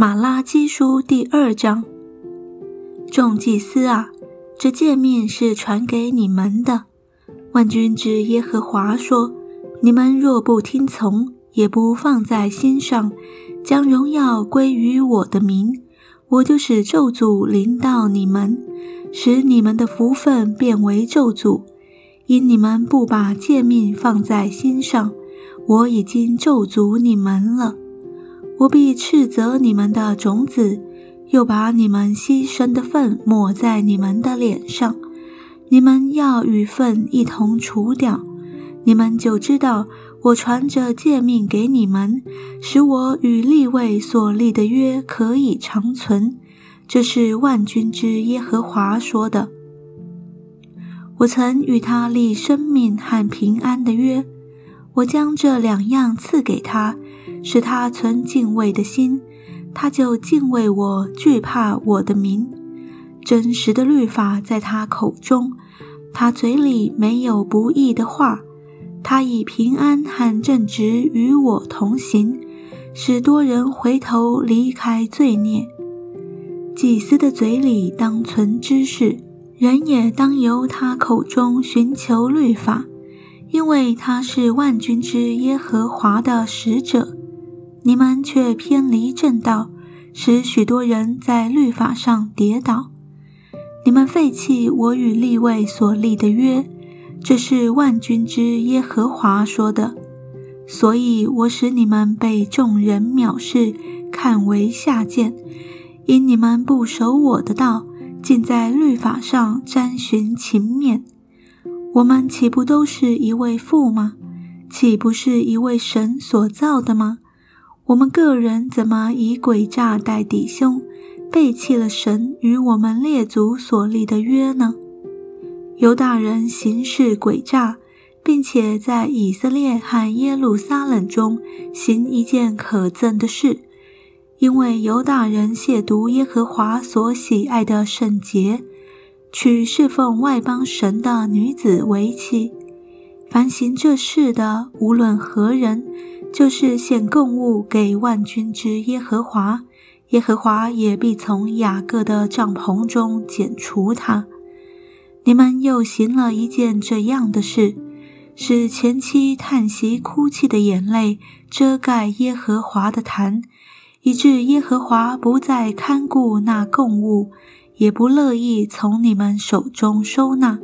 马拉基书第二章，众祭司啊，这诫命是传给你们的。万军之耶和华说：你们若不听从，也不放在心上，将荣耀归于我的名，我就使咒诅临到你们，使你们的福分变为咒诅，因你们不把诫命放在心上，我已经咒诅你们了。我必斥责你们的种子，又把你们牺牲的粪抹在你们的脸上。你们要与粪一同除掉，你们就知道我传着诫命给你们，使我与立位所立的约可以长存。这是万军之耶和华说的。我曾与他立生命和平安的约，我将这两样赐给他。使他存敬畏的心，他就敬畏我，惧怕我的名。真实的律法在他口中，他嘴里没有不义的话。他以平安和正直与我同行，使多人回头离开罪孽。祭司的嘴里当存知识，人也当由他口中寻求律法，因为他是万军之耶和华的使者。你们却偏离正道，使许多人在律法上跌倒。你们废弃我与立位所立的约，这是万军之耶和华说的。所以我使你们被众人藐视，看为下贱，因你们不守我的道，竟在律法上沾寻情面。我们岂不都是一位父吗？岂不是一位神所造的吗？我们个人怎么以诡诈待弟兄，背弃了神与我们列祖所立的约呢？犹大人行事诡诈，并且在以色列和耶路撒冷中行一件可憎的事，因为犹大人亵渎耶和华所喜爱的圣洁，娶侍奉外邦神的女子为妻。凡行这事的，无论何人。就是献供物给万军之耶和华，耶和华也必从雅各的帐篷中剪除他。你们又行了一件这样的事，使前妻叹息哭泣的眼泪遮盖耶和华的坛，以致耶和华不再看顾那供物，也不乐意从你们手中收纳。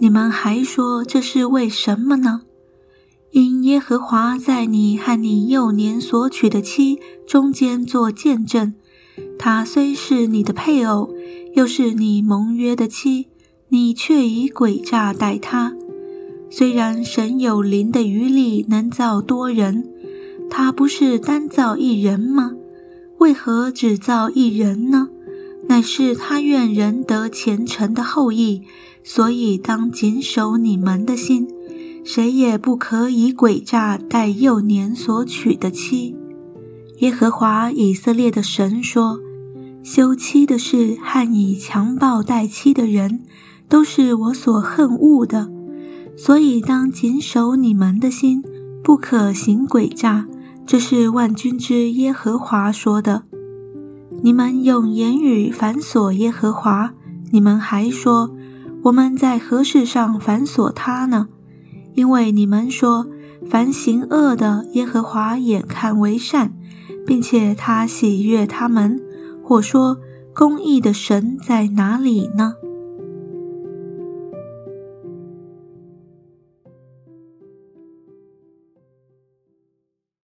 你们还说这是为什么呢？因耶和华在你和你幼年所娶的妻中间做见证，她虽是你的配偶，又是你盟约的妻，你却以诡诈待她。虽然神有灵的余力能造多人，他不是单造一人吗？为何只造一人呢？乃是他愿人得虔诚的后裔，所以当谨守你们的心。谁也不可以诡诈待幼年所娶的妻。耶和华以色列的神说：“休妻的事和以强暴待妻的人，都是我所恨恶的。所以当谨守你们的心，不可行诡诈。这是万军之耶和华说的。你们用言语反锁耶和华，你们还说我们在何事上反锁他呢？”因为你们说，凡行恶的，耶和华眼看为善，并且他喜悦他们；或说，公义的神在哪里呢？